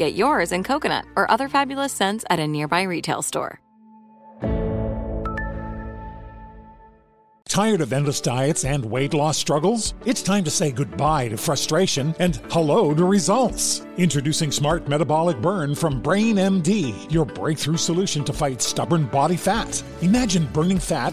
Get yours in coconut or other fabulous scents at a nearby retail store. Tired of endless diets and weight loss struggles? It's time to say goodbye to frustration and hello to results. Introducing Smart Metabolic Burn from Brain MD, your breakthrough solution to fight stubborn body fat. Imagine burning fat,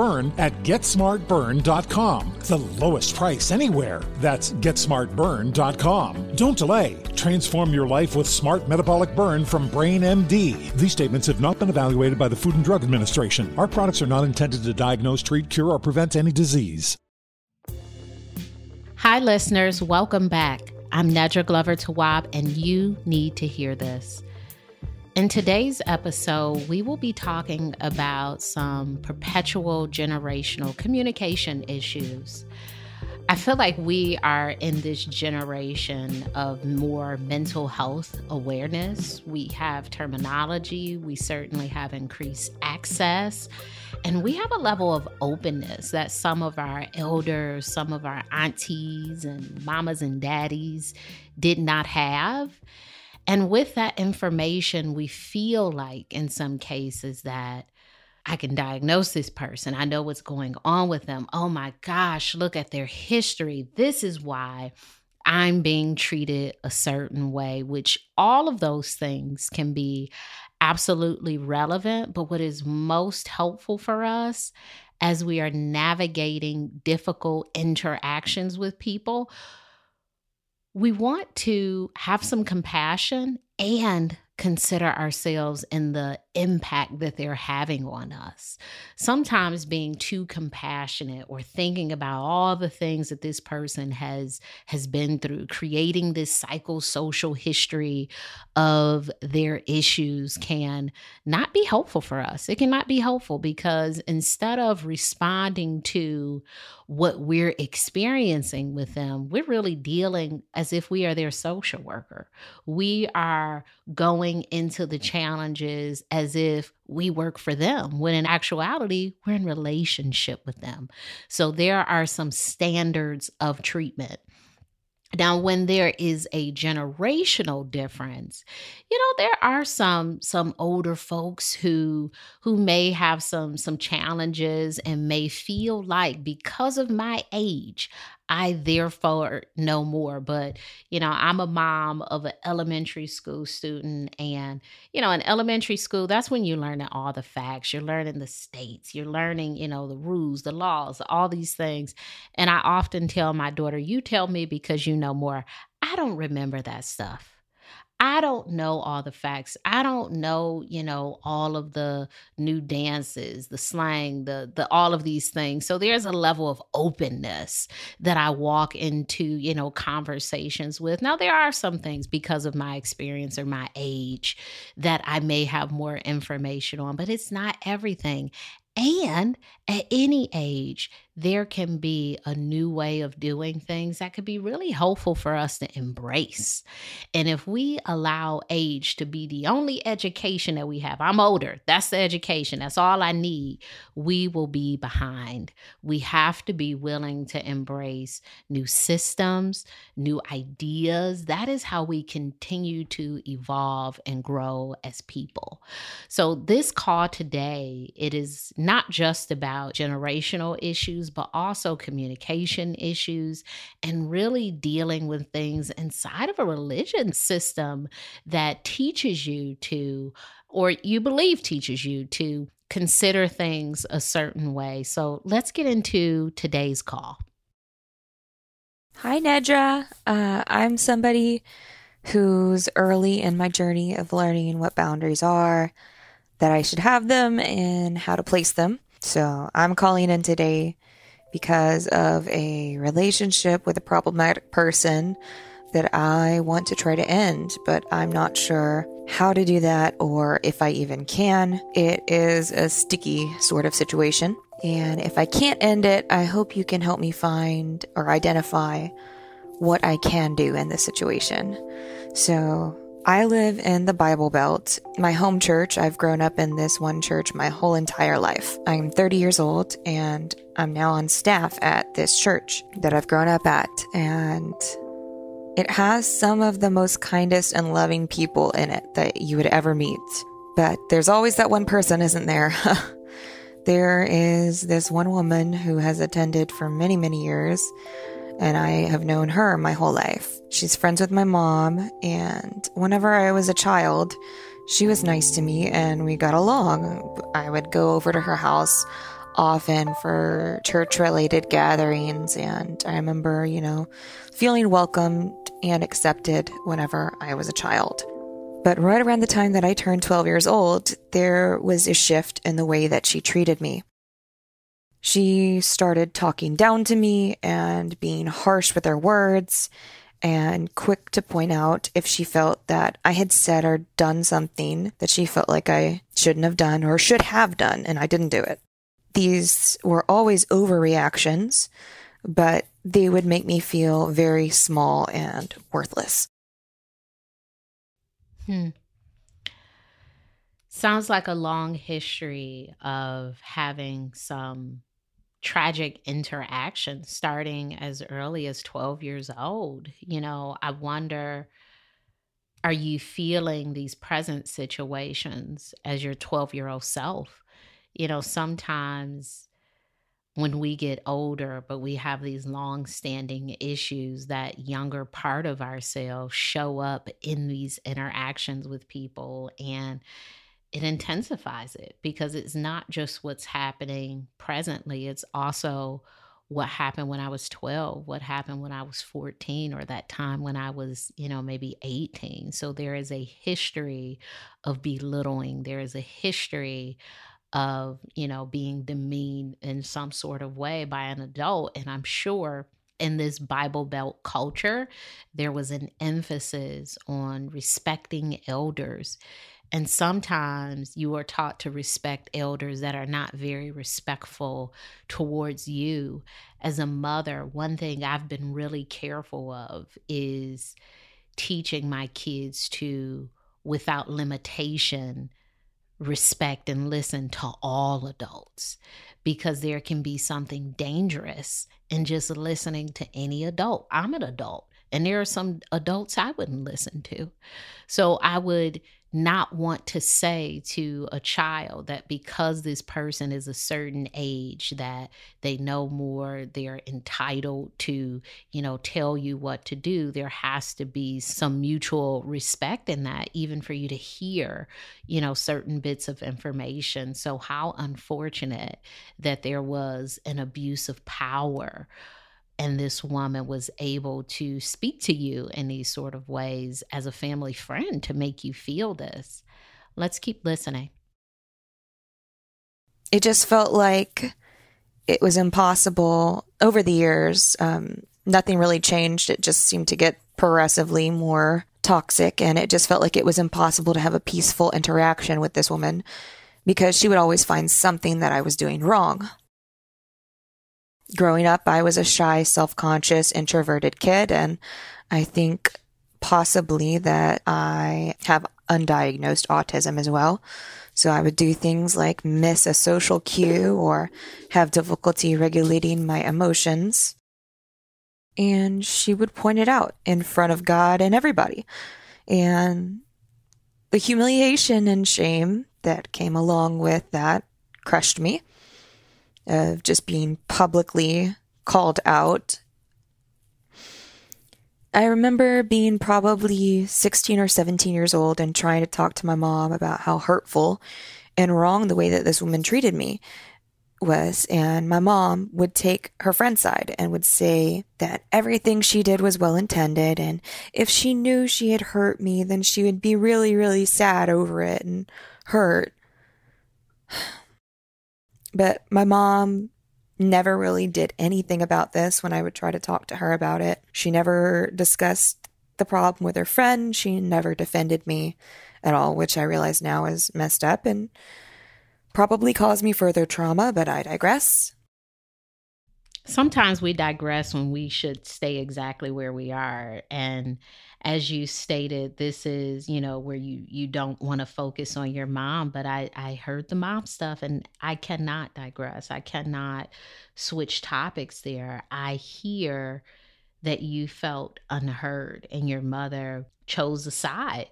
at GetSmartBurn.com. The lowest price anywhere. That's GetSmartBurn.com. Don't delay. Transform your life with Smart Metabolic Burn from Brain MD. These statements have not been evaluated by the Food and Drug Administration. Our products are not intended to diagnose, treat, cure, or prevent any disease. Hi, listeners. Welcome back. I'm Nedra Glover Tawwab, and you need to hear this. In today's episode, we will be talking about some perpetual generational communication issues. I feel like we are in this generation of more mental health awareness. We have terminology, we certainly have increased access, and we have a level of openness that some of our elders, some of our aunties, and mamas and daddies did not have. And with that information, we feel like in some cases that I can diagnose this person. I know what's going on with them. Oh my gosh, look at their history. This is why I'm being treated a certain way, which all of those things can be absolutely relevant. But what is most helpful for us as we are navigating difficult interactions with people, we want to have some compassion and consider ourselves in the impact that they're having on us. Sometimes being too compassionate or thinking about all the things that this person has has been through, creating this psychosocial history of their issues can not be helpful for us. It cannot be helpful because instead of responding to what we're experiencing with them, we're really dealing as if we are their social worker. We are going into the challenges as if we work for them when in actuality we're in relationship with them. So there are some standards of treatment. Now when there is a generational difference you know there are some some older folks who who may have some some challenges and may feel like because of my age I therefore know more. But, you know, I'm a mom of an elementary school student. And, you know, in elementary school, that's when you're learning all the facts. You're learning the states, you're learning, you know, the rules, the laws, all these things. And I often tell my daughter, you tell me because you know more. I don't remember that stuff. I don't know all the facts. I don't know, you know, all of the new dances, the slang, the the all of these things. So there's a level of openness that I walk into, you know, conversations with. Now there are some things because of my experience or my age that I may have more information on, but it's not everything. And at any age, there can be a new way of doing things that could be really helpful for us to embrace. And if we allow age to be the only education that we have, I'm older, that's the education, that's all I need, we will be behind. We have to be willing to embrace new systems, new ideas. That is how we continue to evolve and grow as people. So, this call today, it is not just about generational issues issues, but also communication issues and really dealing with things inside of a religion system that teaches you to, or you believe teaches you to consider things a certain way. So let's get into today's call. Hi, Nedra. Uh, I'm somebody who's early in my journey of learning what boundaries are, that I should have them, and how to place them. So I'm calling in today because of a relationship with a problematic person that I want to try to end, but I'm not sure how to do that or if I even can. It is a sticky sort of situation. And if I can't end it, I hope you can help me find or identify what I can do in this situation. So I live in the Bible Belt. My home church, I've grown up in this one church my whole entire life. I'm 30 years old and I'm now on staff at this church that I've grown up at. And it has some of the most kindest and loving people in it that you would ever meet. But there's always that one person, isn't there? there is this one woman who has attended for many, many years and I have known her my whole life. She's friends with my mom, and whenever I was a child, she was nice to me and we got along. I would go over to her house often for church related gatherings, and I remember, you know, feeling welcomed and accepted whenever I was a child. But right around the time that I turned 12 years old, there was a shift in the way that she treated me. She started talking down to me and being harsh with her words and quick to point out if she felt that I had said or done something that she felt like I shouldn't have done or should have done, and I didn't do it. These were always overreactions, but they would make me feel very small and worthless. Hmm. Sounds like a long history of having some tragic interaction starting as early as 12 years old. You know, I wonder are you feeling these present situations as your 12 year old self? You know, sometimes when we get older, but we have these long standing issues, that younger part of ourselves show up in these interactions with people. And it intensifies it because it's not just what's happening presently, it's also what happened when I was 12, what happened when I was 14, or that time when I was, you know, maybe 18. So there is a history of belittling, there is a history of, you know, being demeaned in some sort of way by an adult. And I'm sure in this Bible Belt culture, there was an emphasis on respecting elders and sometimes you are taught to respect elders that are not very respectful towards you. As a mother, one thing I've been really careful of is teaching my kids to, without limitation, respect and listen to all adults because there can be something dangerous in just listening to any adult. I'm an adult, and there are some adults I wouldn't listen to. So I would not want to say to a child that because this person is a certain age that they know more they're entitled to you know tell you what to do. There has to be some mutual respect in that even for you to hear you know certain bits of information. So how unfortunate that there was an abuse of power and this woman was able to speak to you in these sort of ways as a family friend to make you feel this. Let's keep listening. It just felt like it was impossible over the years. Um, nothing really changed. It just seemed to get progressively more toxic, and it just felt like it was impossible to have a peaceful interaction with this woman because she would always find something that I was doing wrong growing up, I was a shy, self conscious, introverted kid. And I think possibly that I have undiagnosed autism as well. So I would do things like miss a social cue or have difficulty regulating my emotions. And she would point it out in front of God and everybody. And the humiliation and shame that came along with that crushed me of just being publicly called out. I remember being probably 16 or 17 years old and trying to talk to my mom about how hurtful and wrong the way that this woman treated me was. And my mom would take her friend's side and would say that everything she did was well intended. And if she knew she had hurt me, then she would be really, really sad over it and hurt. But my mom never really did anything about this when I would try to talk to her about it. She never discussed the problem with her friend. She never defended me at all, which I realize now is messed up and probably caused me further trauma, but I digress. Sometimes we digress when we should stay exactly where we are. And as you stated, this is, you know, where you you don't want to focus on your mom, but I I heard the mom stuff and I cannot digress. I cannot switch topics there. I hear that you felt unheard and your mother chose a side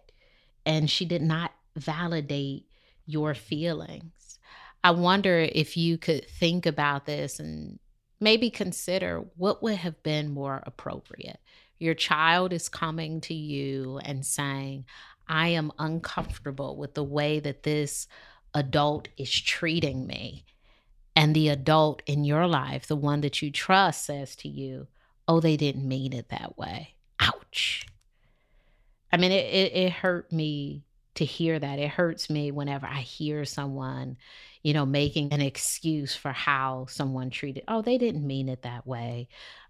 and she did not validate your feelings. I wonder if you could think about this and maybe consider what would have been more appropriate. Your child is coming to you and saying, I am uncomfortable with the way that this adult is treating me. And the adult in your life, the one that you trust, says to you, Oh, they didn't mean it that way. Ouch. I mean, it, it, it hurt me to hear that. It hurts me whenever I hear someone, you know, making an excuse for how someone treated. Oh, they didn't mean it that way.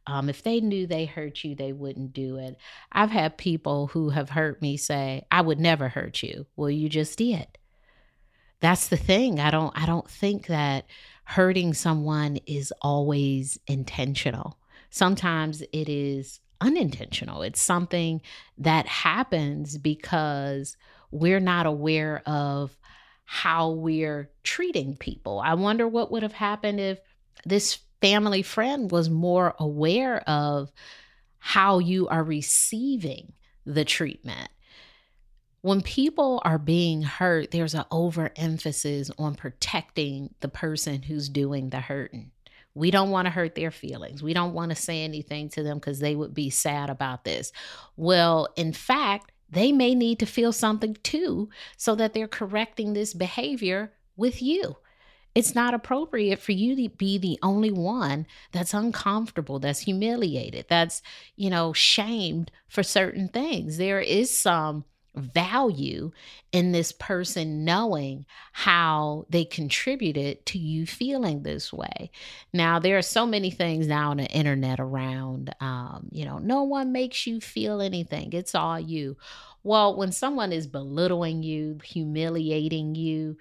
Um, if they knew they hurt you, they wouldn't do it. I've had people who have hurt me say, "I would never hurt you." Well, you just did. That's the thing. I don't. I don't think that hurting someone is always intentional. Sometimes it is unintentional. It's something that happens because we're not aware of how we're treating people. I wonder what would have happened if this family friend was more aware of how you are receiving the treatment. When people are being hurt, there's an overemphasis on protecting the person who's doing the hurting. We don't want to hurt their feelings. We don't want to say anything to them because they would be sad about this. Well, in fact, they may need to feel something too so that they're correcting this behavior with you. It's not appropriate for you to be the only one that's uncomfortable, that's humiliated, that's, you know, shamed for certain things. There is some value in this person knowing how they contributed to you feeling this way. Now, there are so many things now on the internet around, um, you know, no one makes you feel anything, it's all you. Well, when someone is belittling you, humiliating you,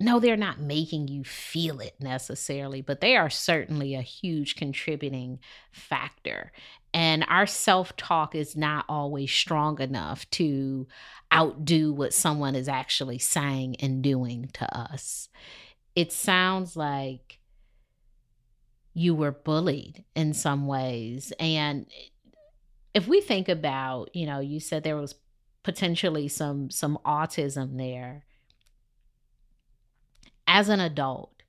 no, they're not making you feel it necessarily, but they are certainly a huge contributing factor. And our self talk is not always strong enough to outdo what someone is actually saying and doing to us. It sounds like you were bullied in some ways. And if we think about, you know, you said there was potentially some some autism there as an adult,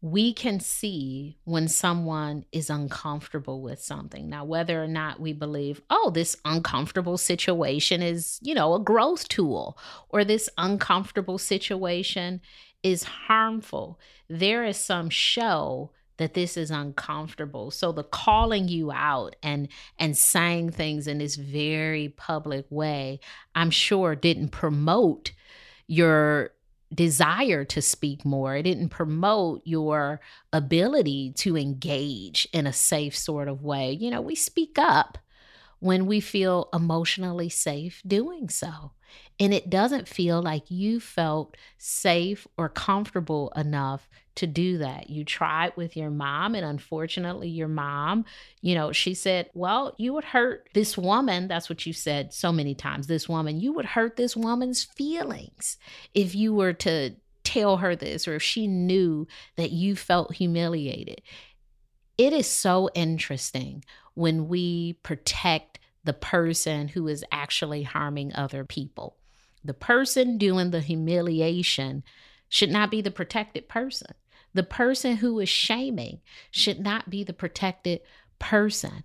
we can see when someone is uncomfortable with something. Now, whether or not we believe, oh, this uncomfortable situation is, you know, a growth tool, or this uncomfortable situation is harmful, there is some show that this is uncomfortable. So the calling you out and and saying things in this very public way, I'm sure didn't promote your desire to speak more. It didn't promote your ability to engage in a safe sort of way. You know, we speak up when we feel emotionally safe doing so. And it doesn't feel like you felt safe or comfortable enough to do that. You tried with your mom, and unfortunately, your mom, you know, she said, Well, you would hurt this woman. That's what you said so many times. This woman, you would hurt this woman's feelings if you were to tell her this or if she knew that you felt humiliated. It is so interesting when we protect the person who is actually harming other people. The person doing the humiliation should not be the protected person. The person who is shaming should not be the protected person.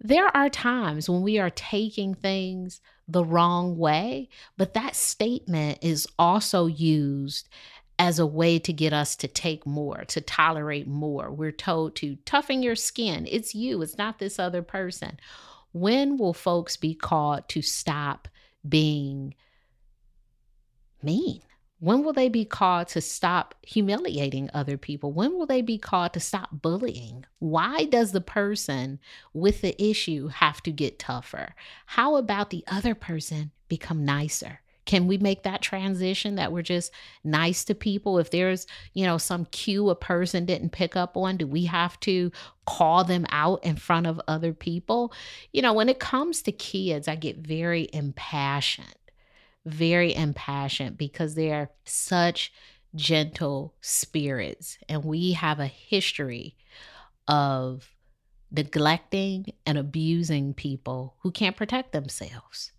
There are times when we are taking things the wrong way, but that statement is also used as a way to get us to take more, to tolerate more. We're told to toughen your skin. It's you, it's not this other person. When will folks be called to stop being mean? When will they be called to stop humiliating other people? When will they be called to stop bullying? Why does the person with the issue have to get tougher? How about the other person become nicer? Can we make that transition that we're just nice to people? If there's, you know, some cue a person didn't pick up on, do we have to call them out in front of other people? You know, when it comes to kids, I get very impassioned very impassioned because they're such gentle spirits. And we have a history of neglecting and abusing people who can't protect themselves.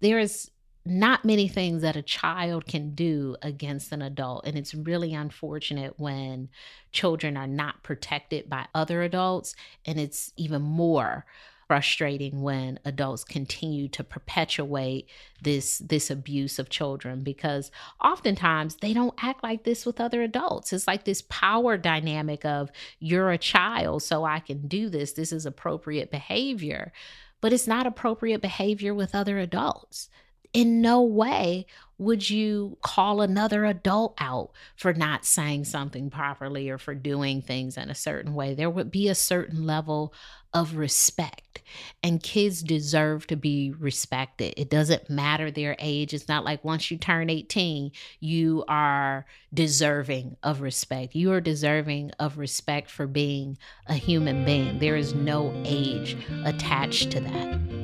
There is not many things that a child can do against an adult. And it's really unfortunate when children are not protected by other adults. And it's even more frustrating when adults continue to perpetuate this this abuse of children because oftentimes they don't act like this with other adults. It's like this power dynamic of you're a child so i can do this. This is appropriate behavior. But it's not appropriate behavior with other adults in no way would you call another adult out for not saying something properly or for doing things in a certain way. There would be a certain level of respect, and kids deserve to be respected. It doesn't matter their age. It's not like once you turn 18, you are deserving of respect. You are deserving of respect for being a human being. There is no age attached to that.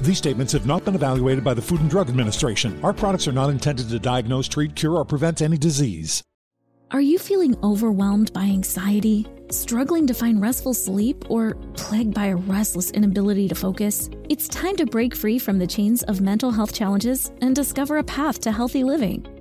These statements have not been evaluated by the Food and Drug Administration. Our products are not intended to diagnose, treat, cure, or prevent any disease. Are you feeling overwhelmed by anxiety, struggling to find restful sleep, or plagued by a restless inability to focus? It's time to break free from the chains of mental health challenges and discover a path to healthy living.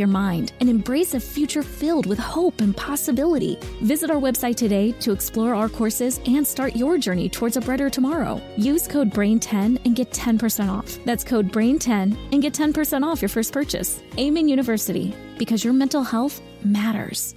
your mind and embrace a future filled with hope and possibility. Visit our website today to explore our courses and start your journey towards a brighter tomorrow. Use code BRAIN10 and get 10% off. That's code BRAIN10 and get 10% off your first purchase. Amen University, because your mental health matters.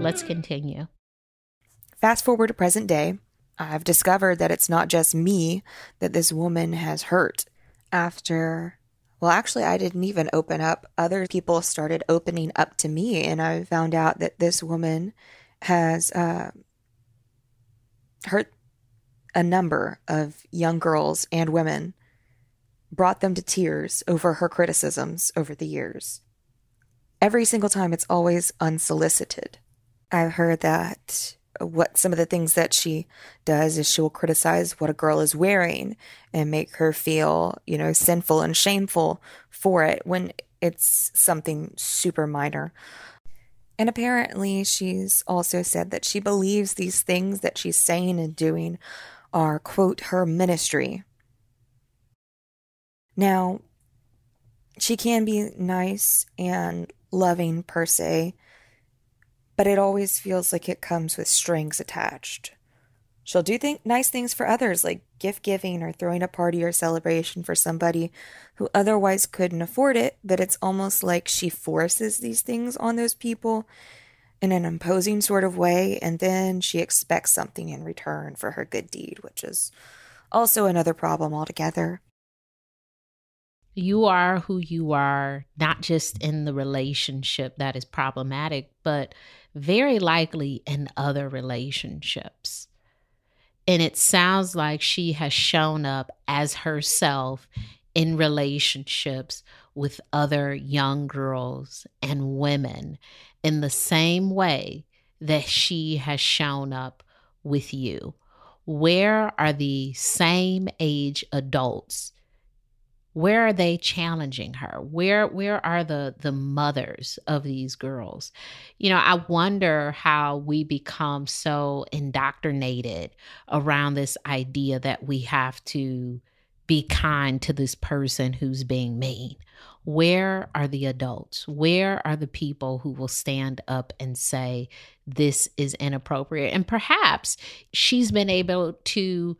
Let's continue. Fast forward to present day, I've discovered that it's not just me that this woman has hurt. After, well, actually, I didn't even open up. Other people started opening up to me, and I found out that this woman has uh, hurt a number of young girls and women, brought them to tears over her criticisms over the years. Every single time, it's always unsolicited. I've heard that what some of the things that she does is she will criticize what a girl is wearing and make her feel, you know, sinful and shameful for it when it's something super minor. And apparently, she's also said that she believes these things that she's saying and doing are, quote, her ministry. Now, she can be nice and loving per se, but it always feels like it comes with strings attached. She'll do th- nice things for others, like gift giving or throwing a party or celebration for somebody who otherwise couldn't afford it, but it's almost like she forces these things on those people in an imposing sort of way, and then she expects something in return for her good deed, which is also another problem altogether. You are who you are, not just in the relationship that is problematic, but very likely in other relationships. And it sounds like she has shown up as herself in relationships with other young girls and women in the same way that she has shown up with you. Where are the same age adults where are they challenging her? Where where are the the mothers of these girls? You know i wonder how we become so indoctrinated around this idea that we have to be kind to this person who's being mean. Where are the adults? Where are the people who will stand up and say this is inappropriate? And perhaps she's been able to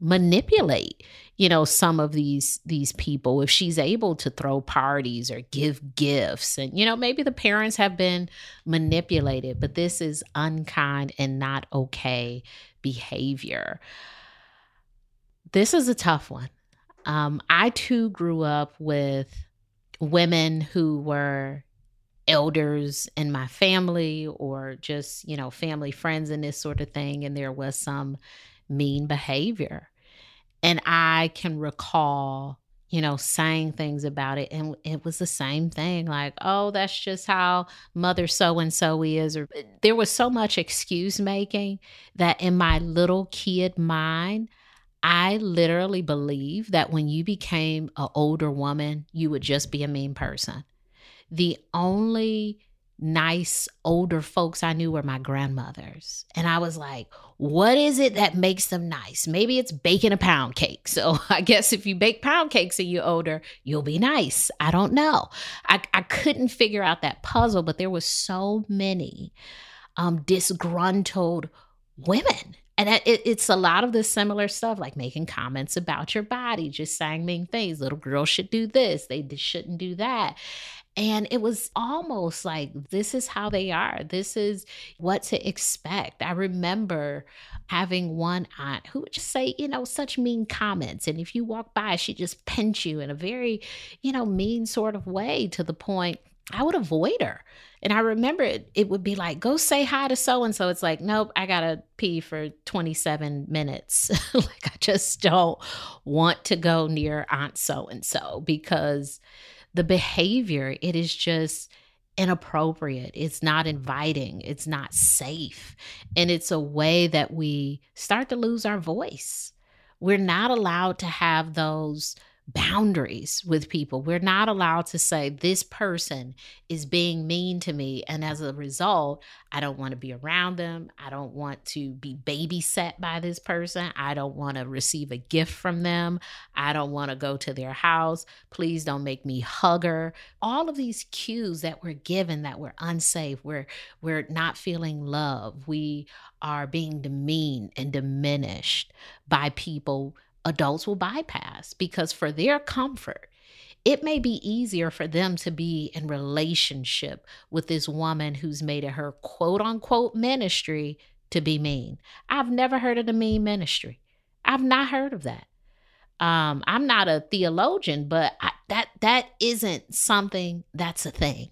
manipulate you know some of these these people if she's able to throw parties or give gifts. And you know maybe the parents have been manipulated but this is unkind and not okay behavior. This is a tough one. Um, i too grew up with women who were elders in my family or just you know family friends and this sort of thing and there was some mean behavior and I can recall, you know, saying things about it. And it was the same thing like, oh, that's just how mother so and so is. Or eh, there was so much excuse making that in my little kid mind, I literally believe that when you became an older woman, you would just be a mean person. The only nice older folks I knew were my grandmothers. And I was like, what is it that makes them nice? Maybe it's baking a pound cake. So I guess if you bake pound cakes and you're older, you'll be nice. I don't know. I, I couldn't figure out that puzzle, but there was so many um, disgruntled women. And it, it's a lot of the similar stuff, like making comments about your body, just saying mean things. Little girls should do this, they shouldn't do that. And it was almost like this is how they are. This is what to expect. I remember having one aunt who would just say, you know, such mean comments. And if you walk by, she just pinch you in a very, you know, mean sort of way to the point I would avoid her. And I remember it, it would be like, go say hi to so and so. It's like, nope, I got to pee for 27 minutes. like, I just don't want to go near Aunt so and so because the behavior, it is just inappropriate. It's not mm. inviting. It's not safe. And it's a way that we start to lose our voice. We're not allowed to have those boundaries with people. We're not allowed to say, this person is being mean to me. And as a result, I don't want to be around them. I don't want to be babysat by this person. I don't want to receive a gift from them. I don't want to go to their house. Please don't make me hug her. All of these cues that we're given that we're unsafe, we're, we're not feeling love. We are being demeaned and diminished by people adults will bypass because for their comfort, it may be easier for them to be in relationship with this woman who's made it her quote unquote ministry to be mean. I've never heard of the mean ministry. I've not heard of that. Um, I'm not a theologian, but I, that that isn't something that's a thing.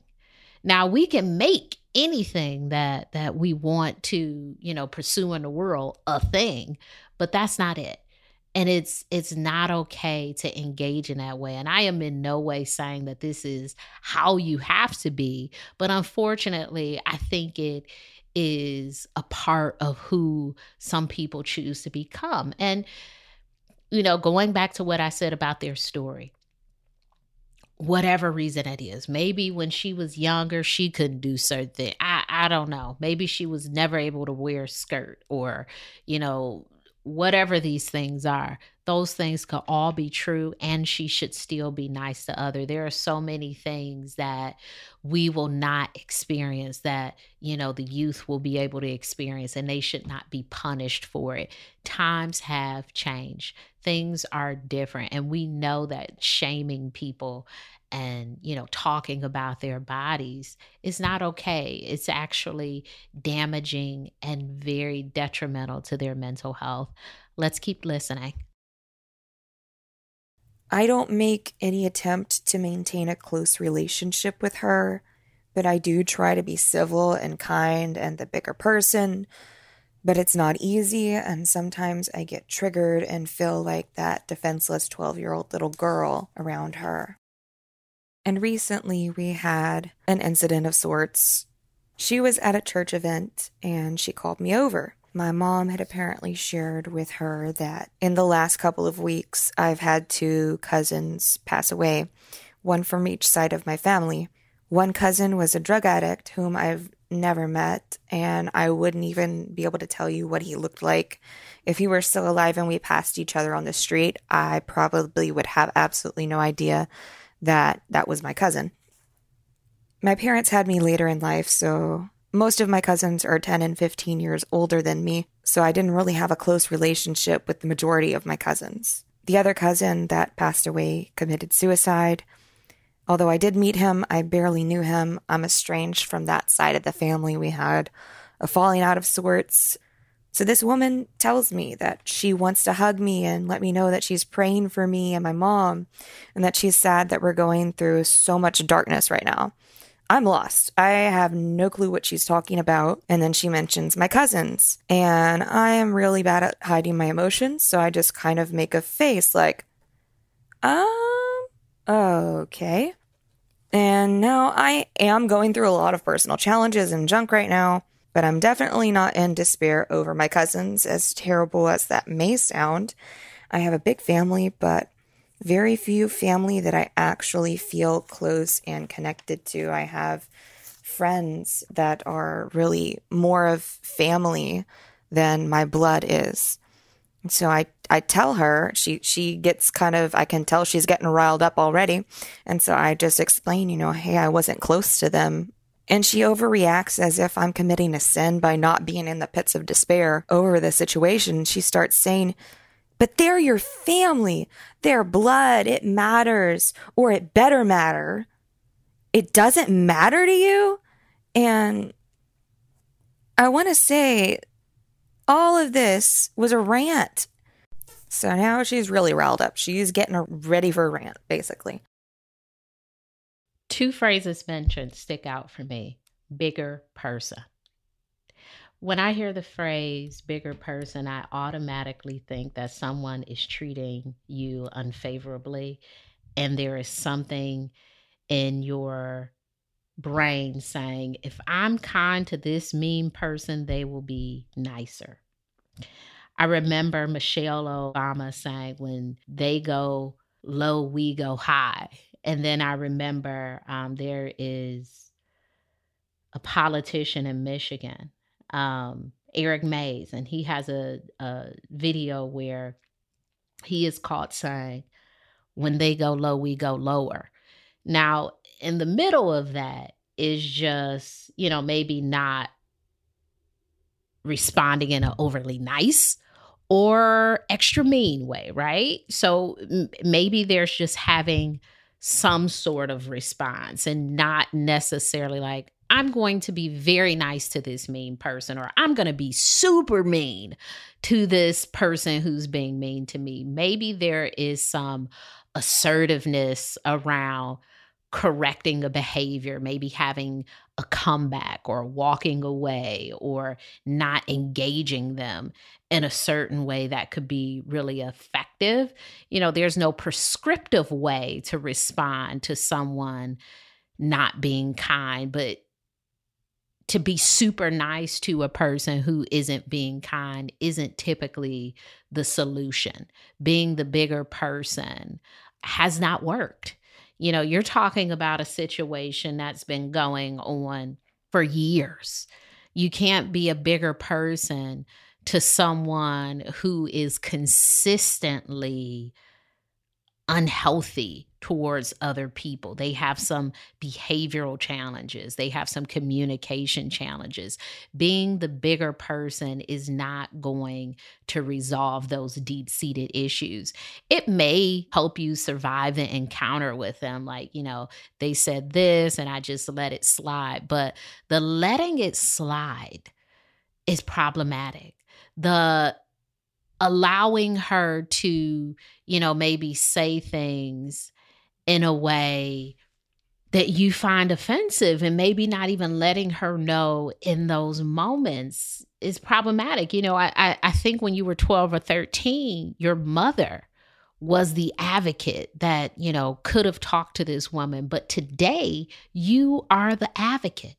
Now we can make anything that that we want to, you know, pursue in the world a thing, but that's not it and it's it's not okay to engage in that way and i am in no way saying that this is how you have to be but unfortunately i think it is a part of who some people choose to become and you know going back to what i said about their story whatever reason it is maybe when she was younger she couldn't do certain things i i don't know maybe she was never able to wear a skirt or you know whatever these things are those things could all be true and she should still be nice to other. There are so many things that we will not experience that you know the youth will be able to experience and they should not be punished for it. Times have changed. Things are different and we know that shaming people and you know talking about their bodies is not okay. It's actually damaging and very detrimental to their mental health. Let's keep listening. I don't make any attempt to maintain a close relationship with her but i do try to be civil and kind and the bigger person. But it's not easy and sometimes i get triggered and feel like that defenseless 12 year old little girl around her and recently we had an incident of sorts. She was at a church event and she called me over. My mom had apparently shared with her that in the last couple of weeks, I've had two cousins pass away, one from each side of my family. One cousin was a drug addict whom I've never met, and I wouldn't even be able to tell you what he looked like. If he were still alive and we passed each other on the street, I probably would have absolutely no idea that that was my cousin. My parents had me later in life, so most of my cousins are 10 and 15 years older than me, so I didn't really have a close relationship with the majority of my cousins. The other cousin that passed away committed suicide. Although I did meet him, I barely knew him. I'm estranged from that side of the family. We had a falling out of sorts. So this woman tells me that she wants to hug me and let me know that she's praying for me and my mom and that she's sad that we're going through so much darkness right now. I'm lost. I have no clue what she's talking about. And then she mentions my cousins. And I am really bad at hiding my emotions. So I just kind of make a face like, um, okay. And now I am going through a lot of personal challenges and junk right now but I'm definitely not in despair over my cousins, as terrible as that may sound. I have a big family, but very few family that I actually feel close and connected to. I have friends that are really more of family than my blood is. So I, I tell her she she gets kind of I can tell she's getting riled up already. And so I just explain, you know, hey, I wasn't close to them and she overreacts as if I'm committing a sin by not being in the pits of despair over the situation. She starts saying, but they're your family. Their blood. It matters, or it better matter. It doesn't matter to you. And I want to say all of this was a rant. So now she's really riled up. She's getting ready for a rant, basically. Two phrases mentioned stick out for me bigger person. When I hear the phrase bigger person, I automatically think that someone is treating you unfavorably, and there is something in your brain saying, if I'm kind to this mean person, they will be nicer. I remember Michelle Obama saying, when they go low, we go high. And then I remember um, there is a politician in Michigan, um, Eric Mays, and he has a, a video where he is caught saying, when they go low, we go lower. Now, in the middle of that is just, you know, maybe not responding in an overly nice or extra mean way, right? So m- maybe there's just having some sort of response and not necessarily like, I'm going to be very nice to this mean person, or I'm going to be super mean to this person who's being mean to me. Maybe there is some assertiveness around correcting a behavior, maybe having a comeback or walking away or not engaging them in a certain way that could be really effective. You know, there's no prescriptive way to respond to someone not being kind, but to be super nice to a person who isn't being kind isn't typically the solution. Being the bigger person has not worked. You know, you're talking about a situation that's been going on for years. You can't be a bigger person to someone who is consistently unhealthy towards other people. They have some behavioral challenges, they have some communication challenges. Being the bigger person is not going to resolve those deep seated issues. It may help you survive the encounter with them. Like, you know, they said this and I just let it slide. But the letting it slide is problematic. The allowing her to, you know, maybe say things in a way that you find offensive and maybe not even letting her know in those moments is problematic. You know, I, I, I think when you were 12 or 13, your mother was the advocate that, you know, could have talked to this woman. But today, you are the advocate.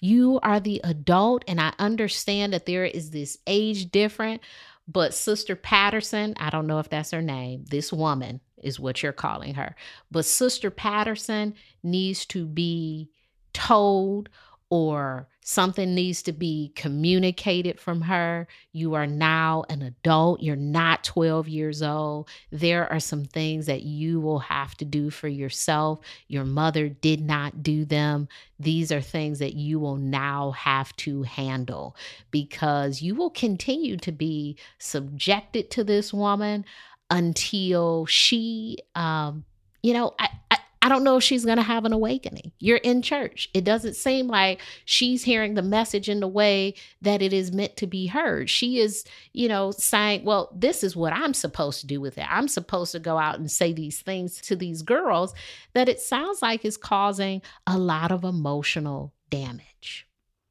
You are the adult. And I understand that there is this age difference. But Sister Patterson, I don't know if that's her name, this woman, is what you're calling her. But Sister Patterson needs to be told or something needs to be communicated from her. You are now an adult. You're not 12 years old. There are some things that you will have to do for yourself. Your mother did not do them. These are things that you will now have to handle because you will continue to be subjected to this woman until she, um, you know, I, I, I don't know if she's going to have an awakening. You're in church. It doesn't seem like she's hearing the message in the way that it is meant to be heard. She is, you know, saying, well, this is what I'm supposed to do with it. I'm supposed to go out and say these things to these girls that it sounds like is causing a lot of emotional damage.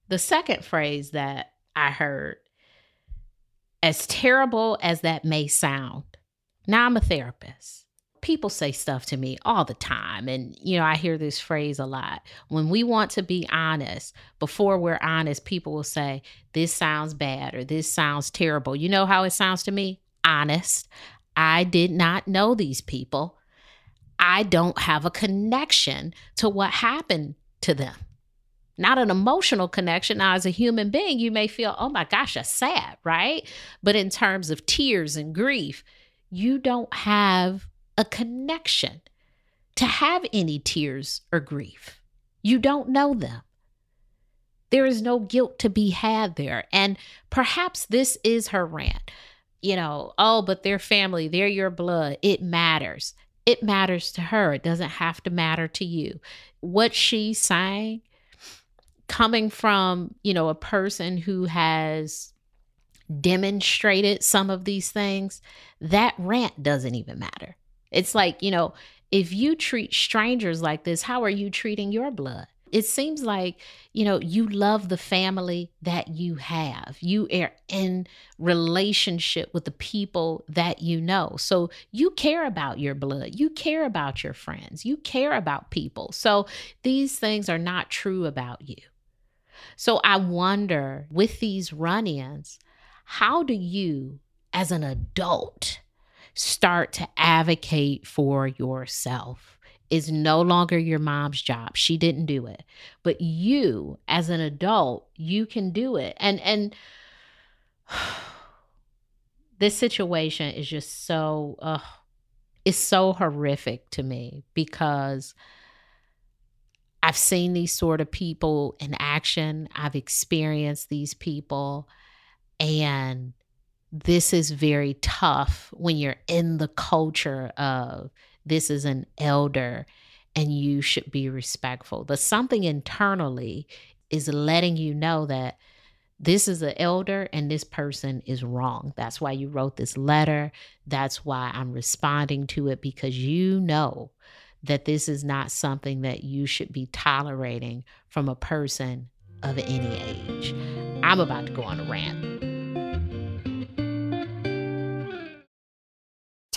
The second phrase that I heard, as terrible as that may sound, now, I'm a therapist. People say stuff to me all the time. And, you know, I hear this phrase a lot. When we want to be honest, before we're honest, people will say, This sounds bad or this sounds terrible. You know how it sounds to me? Honest. I did not know these people. I don't have a connection to what happened to them not an emotional connection. Now, as a human being, you may feel, oh my gosh, that's sad, right? But in terms of tears and grief, you don't have a connection to have any tears or grief. You don't know them. There is no guilt to be had there. And perhaps this is her rant. You know, oh, but they're family, they're your blood. It matters. It matters to her. It doesn't have to matter to you. What she's saying, coming from, you know, a person who has demonstrated some of these things, that rant doesn't even matter. It's like, you know, if you treat strangers like this, how are you treating your blood? It seems like, you know, you love the family that you have. You are in relationship with the people that you know. So you care about your blood. You care about your friends. You care about people. So these things are not true about you. So I wonder with these run ins, how do you, as an adult, start to advocate for yourself. It's no longer your mom's job. She didn't do it. But you as an adult, you can do it. And and this situation is just so uh, it's so horrific to me because I've seen these sort of people in action. I've experienced these people and this is very tough when you're in the culture of this is an elder and you should be respectful. But something internally is letting you know that this is an elder and this person is wrong. That's why you wrote this letter. That's why I'm responding to it because you know that this is not something that you should be tolerating from a person of any age. I'm about to go on a rant.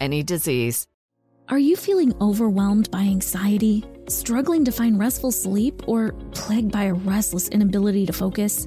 any disease. Are you feeling overwhelmed by anxiety, struggling to find restful sleep, or plagued by a restless inability to focus?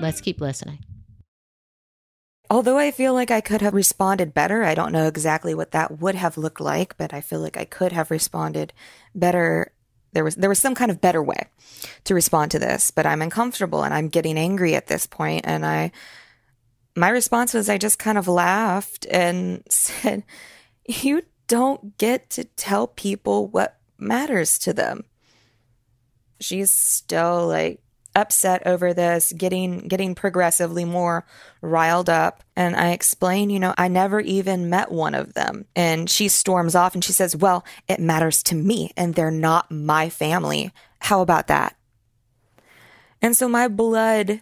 Let's keep listening. Although I feel like I could have responded better, I don't know exactly what that would have looked like, but I feel like I could have responded better. There was there was some kind of better way to respond to this, but I'm uncomfortable and I'm getting angry at this point and I my response was I just kind of laughed and said, "You don't get to tell people what matters to them." She's still like upset over this, getting getting progressively more riled up. And I explain, you know, I never even met one of them. And she storms off and she says, "Well, it matters to me and they're not my family. How about that?" And so my blood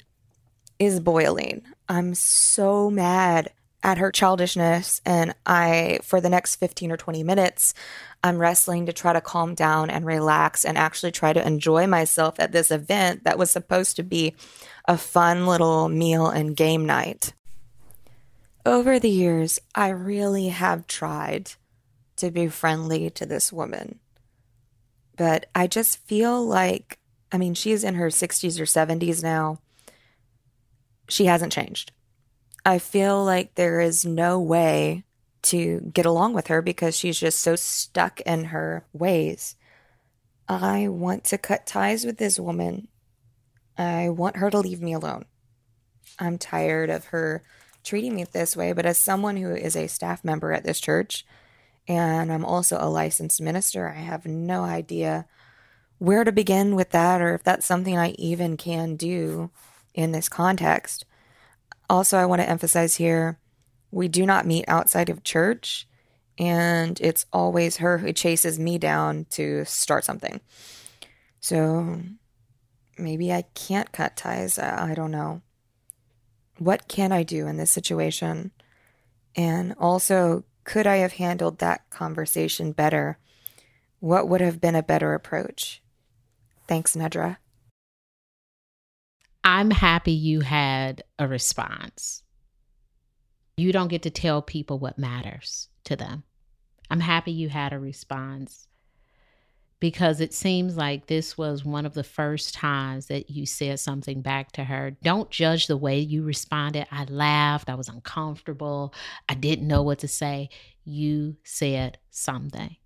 is boiling. I'm so mad at her childishness and I for the next 15 or 20 minutes I'm wrestling to try to calm down and relax and actually try to enjoy myself at this event that was supposed to be a fun little meal and game night. Over the years, I really have tried to be friendly to this woman. But I just feel like, I mean, she's in her 60s or 70s now. She hasn't changed. I feel like there is no way to get along with her because she's just so stuck in her ways. I want to cut ties with this woman. I want her to leave me alone. I'm tired of her treating me this way, but as someone who is a staff member at this church, and I'm also a licensed minister, I have no idea where to begin with that or if that's something I even can do in this context. Also, I want to emphasize here we do not meet outside of church, and it's always her who chases me down to start something. So maybe I can't cut ties. I, don't know. What can I do in this situation? And also, could I have handled that conversation better? What would have been a better approach? Thanks, Nedra. I'm happy you had a response. You don't get to tell people what matters to them. I'm happy you had a response because it seems like this was one of the first times that you said something back to her. Don't judge the way you responded. I laughed, I was uncomfortable, I didn't know what to say. You said something.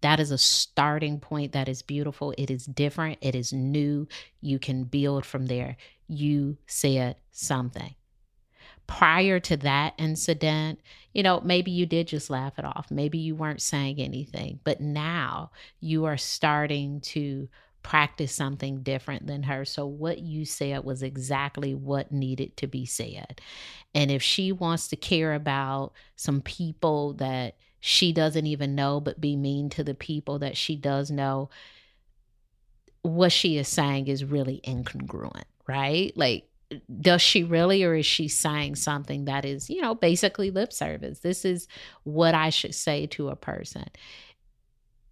That is a starting point that is beautiful. It is different, it is new. You can build from there. You said something. Prior to that incident, you know, maybe you did just laugh it off. Maybe you weren't saying anything, but now you are starting to practice something different than her. So, what you said was exactly what needed to be said. And if she wants to care about some people that she doesn't even know, but be mean to the people that she does know, what she is saying is really incongruent, right? Like, does she really, or is she saying something that is, you know, basically lip service? This is what I should say to a person.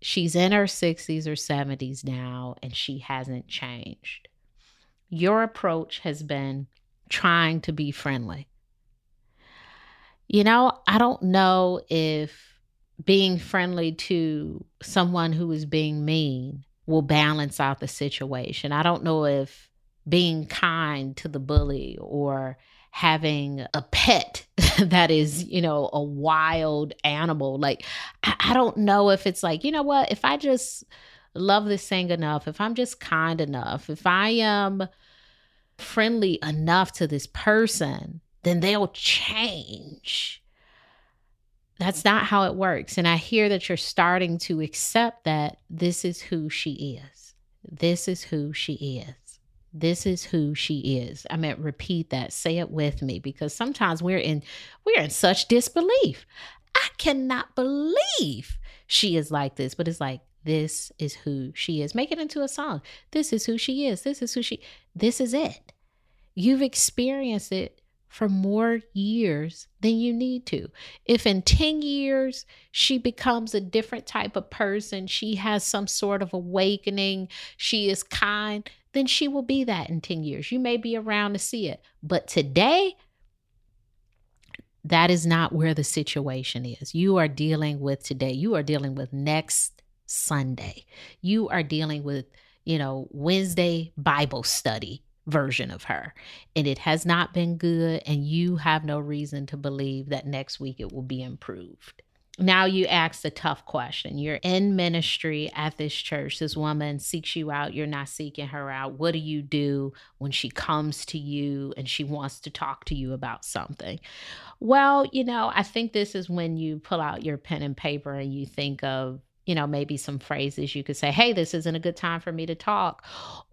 She's in her 60s or 70s now, and she hasn't changed. Your approach has been trying to be friendly. You know, I don't know if being friendly to someone who is being mean will balance out the situation. I don't know if being kind to the bully or having a pet that is, you know, a wild animal. Like, I, I, don't know if it's like, you know what, if I just love this thing enough, if I'm just kind enough, if I am friendly enough to this person, then they'll change. That's not how it works. And I hear that you're starting to accept that this is who she is. This is who she is. This is who she is. I mean, repeat that. Say it with me because sometimes we're in we're in such disbelief. I cannot believe she is like this, but it's like this is who she is. Make it into a song. This is who she is. This is who she this is it. You've experienced it for more years than you need to. If in 10 years she becomes a different type of person, she has some sort of awakening, she is kind, then she will be that in 10 years. You may be around to see it. But today, that is not where the situation is. You are dealing with today. You are dealing with next Sunday. You are dealing with, you know, Wednesday Bible study version of her. And it has not been good. And you have no reason to believe that next week it will be improved. Now you ask the tough question. You're in ministry at this church. This woman seeks you out. You're not seeking her out. What do you do when she comes to you and she wants to talk to you about something? Well, you know, I think this is when you pull out your pen and paper and you think of you know, maybe some phrases you could say, hey, this isn't a good time for me to talk.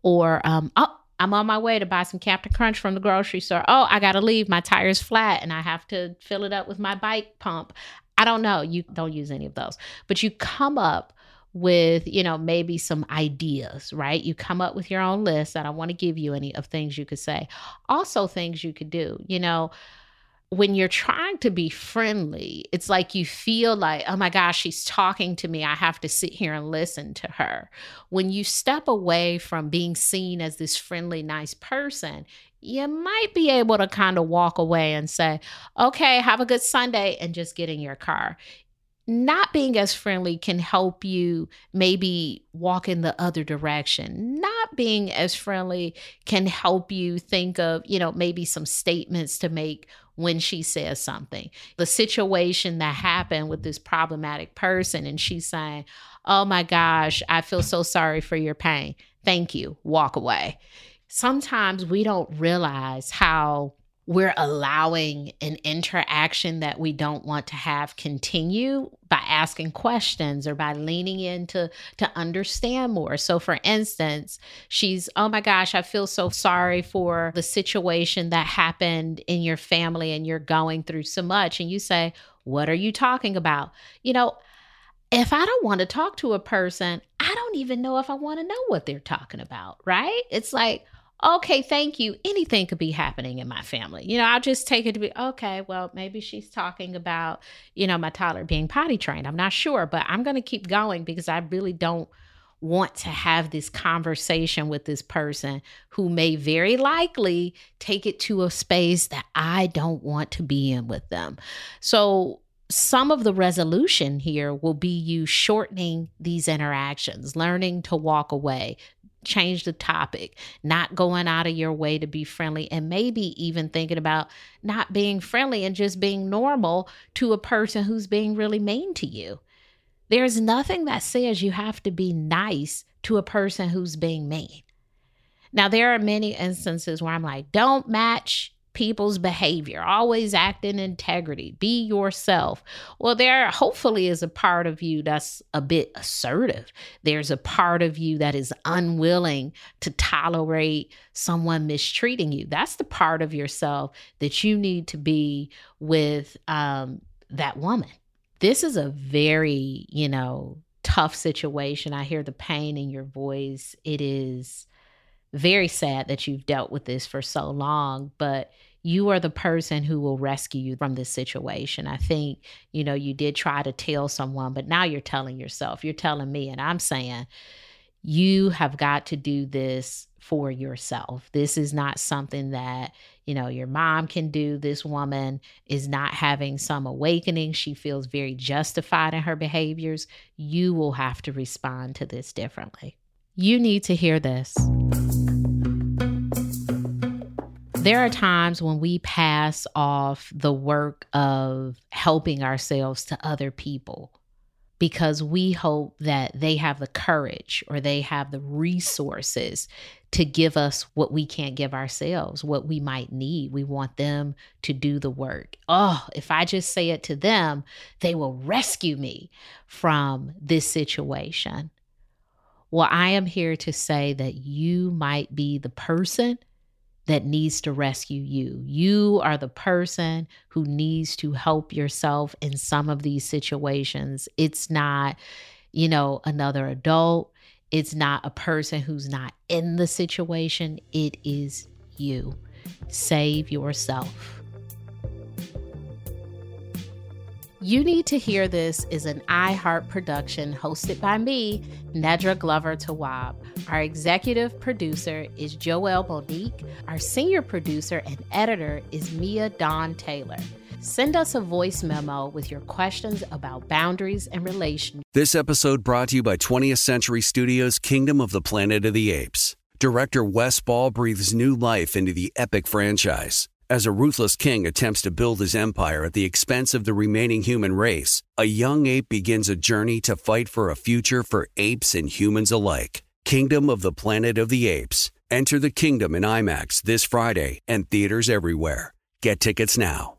Or, um, oh, I'm on my way to buy some Captain Crunch from the grocery store. Oh, I got to leave. My tire's flat and I have to fill it up with my bike pump. I don't know. You don't use any of those. But you come up with, you know, maybe some ideas, right? You come up with your own list. I don't want to give you any of things you could say. Also, things you could do. You know, when you're trying to be friendly, it's like you feel like, oh my gosh, she's talking to me. I have to sit here and listen to her. When you step away from being seen as this friendly, nice person, you might be able to kind of walk away and say, okay, have a good Sunday, and just get in your car. not being as friendly can help you maybe walk in the other direction. Not being as friendly can help you think of, you know, maybe some statements to make when she says something. The situation that happened with this problematic person, and she's saying, Oh my gosh, I feel so sorry for your pain. Thank you. Walk away. Sometimes we don't realize how we're allowing an interaction that we don't want to have continue by asking questions or by leaning in to, to understand more. So, for instance, she's, oh my gosh, I feel so sorry for the situation that happened in your family and you're going through so much. And you say, what are you talking about? You know, if I don't want to talk to a person, I don't even know if I want to know what they're talking about, right? It's like, okay, thank you. Anything could be happening in my family. You know, I'll just take it to be, okay, well, maybe she's talking about, you know, my toddler being potty trained. I'm not sure, but I'm going to keep going because I really don't want to have this conversation with this person who may very likely take it to a space that I don't want to be in with them. So, some of the resolution here will be you shortening these interactions, learning to walk away, change the topic, not going out of your way to be friendly, and maybe even thinking about not being friendly and just being normal to a person who's being really mean to you. There's nothing that says you have to be nice to a person who's being mean. Now, there are many instances where I'm like, don't match people's behavior, always act in integrity, be yourself. Well, there hopefully is a part of you that's a bit assertive. There's a part of you that is unwilling to tolerate someone mistreating you. That's the part of yourself that you need to be with um, that woman. This is a very, you know, tough situation. I hear the pain in your voice. It is very sad that you've dealt with this for so long, but you are the person who will rescue you from this situation. I think, you know, you did try to tell someone, but now you're telling yourself, you're telling me, and I'm saying, you have got to do this for yourself. This is not something that, you know, your mom can do. This woman is not having some awakening. She feels very justified in her behaviors. You will have to respond to this differently. You need to hear this. There are times when we pass off the work of helping ourselves to other people because we hope that they have the courage or they have the resources to give us what we can't give ourselves, what we might need. We want them to do the work. Oh, if I just say it to them, they will rescue me from this situation. Well, I am here to say that you might be the person that needs to rescue you. You are the person who needs to help yourself in some of these situations. It's not, you know, another adult. It's not a person who's not in the situation. It is you. Save yourself. You Need to Hear This is an iHeart production hosted by me, Nedra Glover Tawwab. Our executive producer is Joelle Monique. Our senior producer and editor is Mia Don Taylor. Send us a voice memo with your questions about boundaries and relations. This episode brought to you by 20th Century Studios' Kingdom of the Planet of the Apes. Director Wes Ball breathes new life into the epic franchise as a ruthless king attempts to build his empire at the expense of the remaining human race, a young ape begins a journey to fight for a future for apes and humans alike. Kingdom of the Planet of the Apes. Enter the kingdom in IMAX this Friday and theaters everywhere. Get tickets now.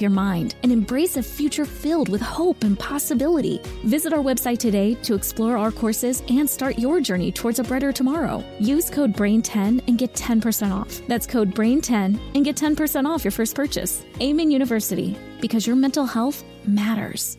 your mind and embrace a future filled with hope and possibility. Visit our website today to explore our courses and start your journey towards a brighter tomorrow. Use code BRAIN10 and get 10% off. That's code BRAIN10 and get 10% off your first purchase. Amen University, because your mental health matters.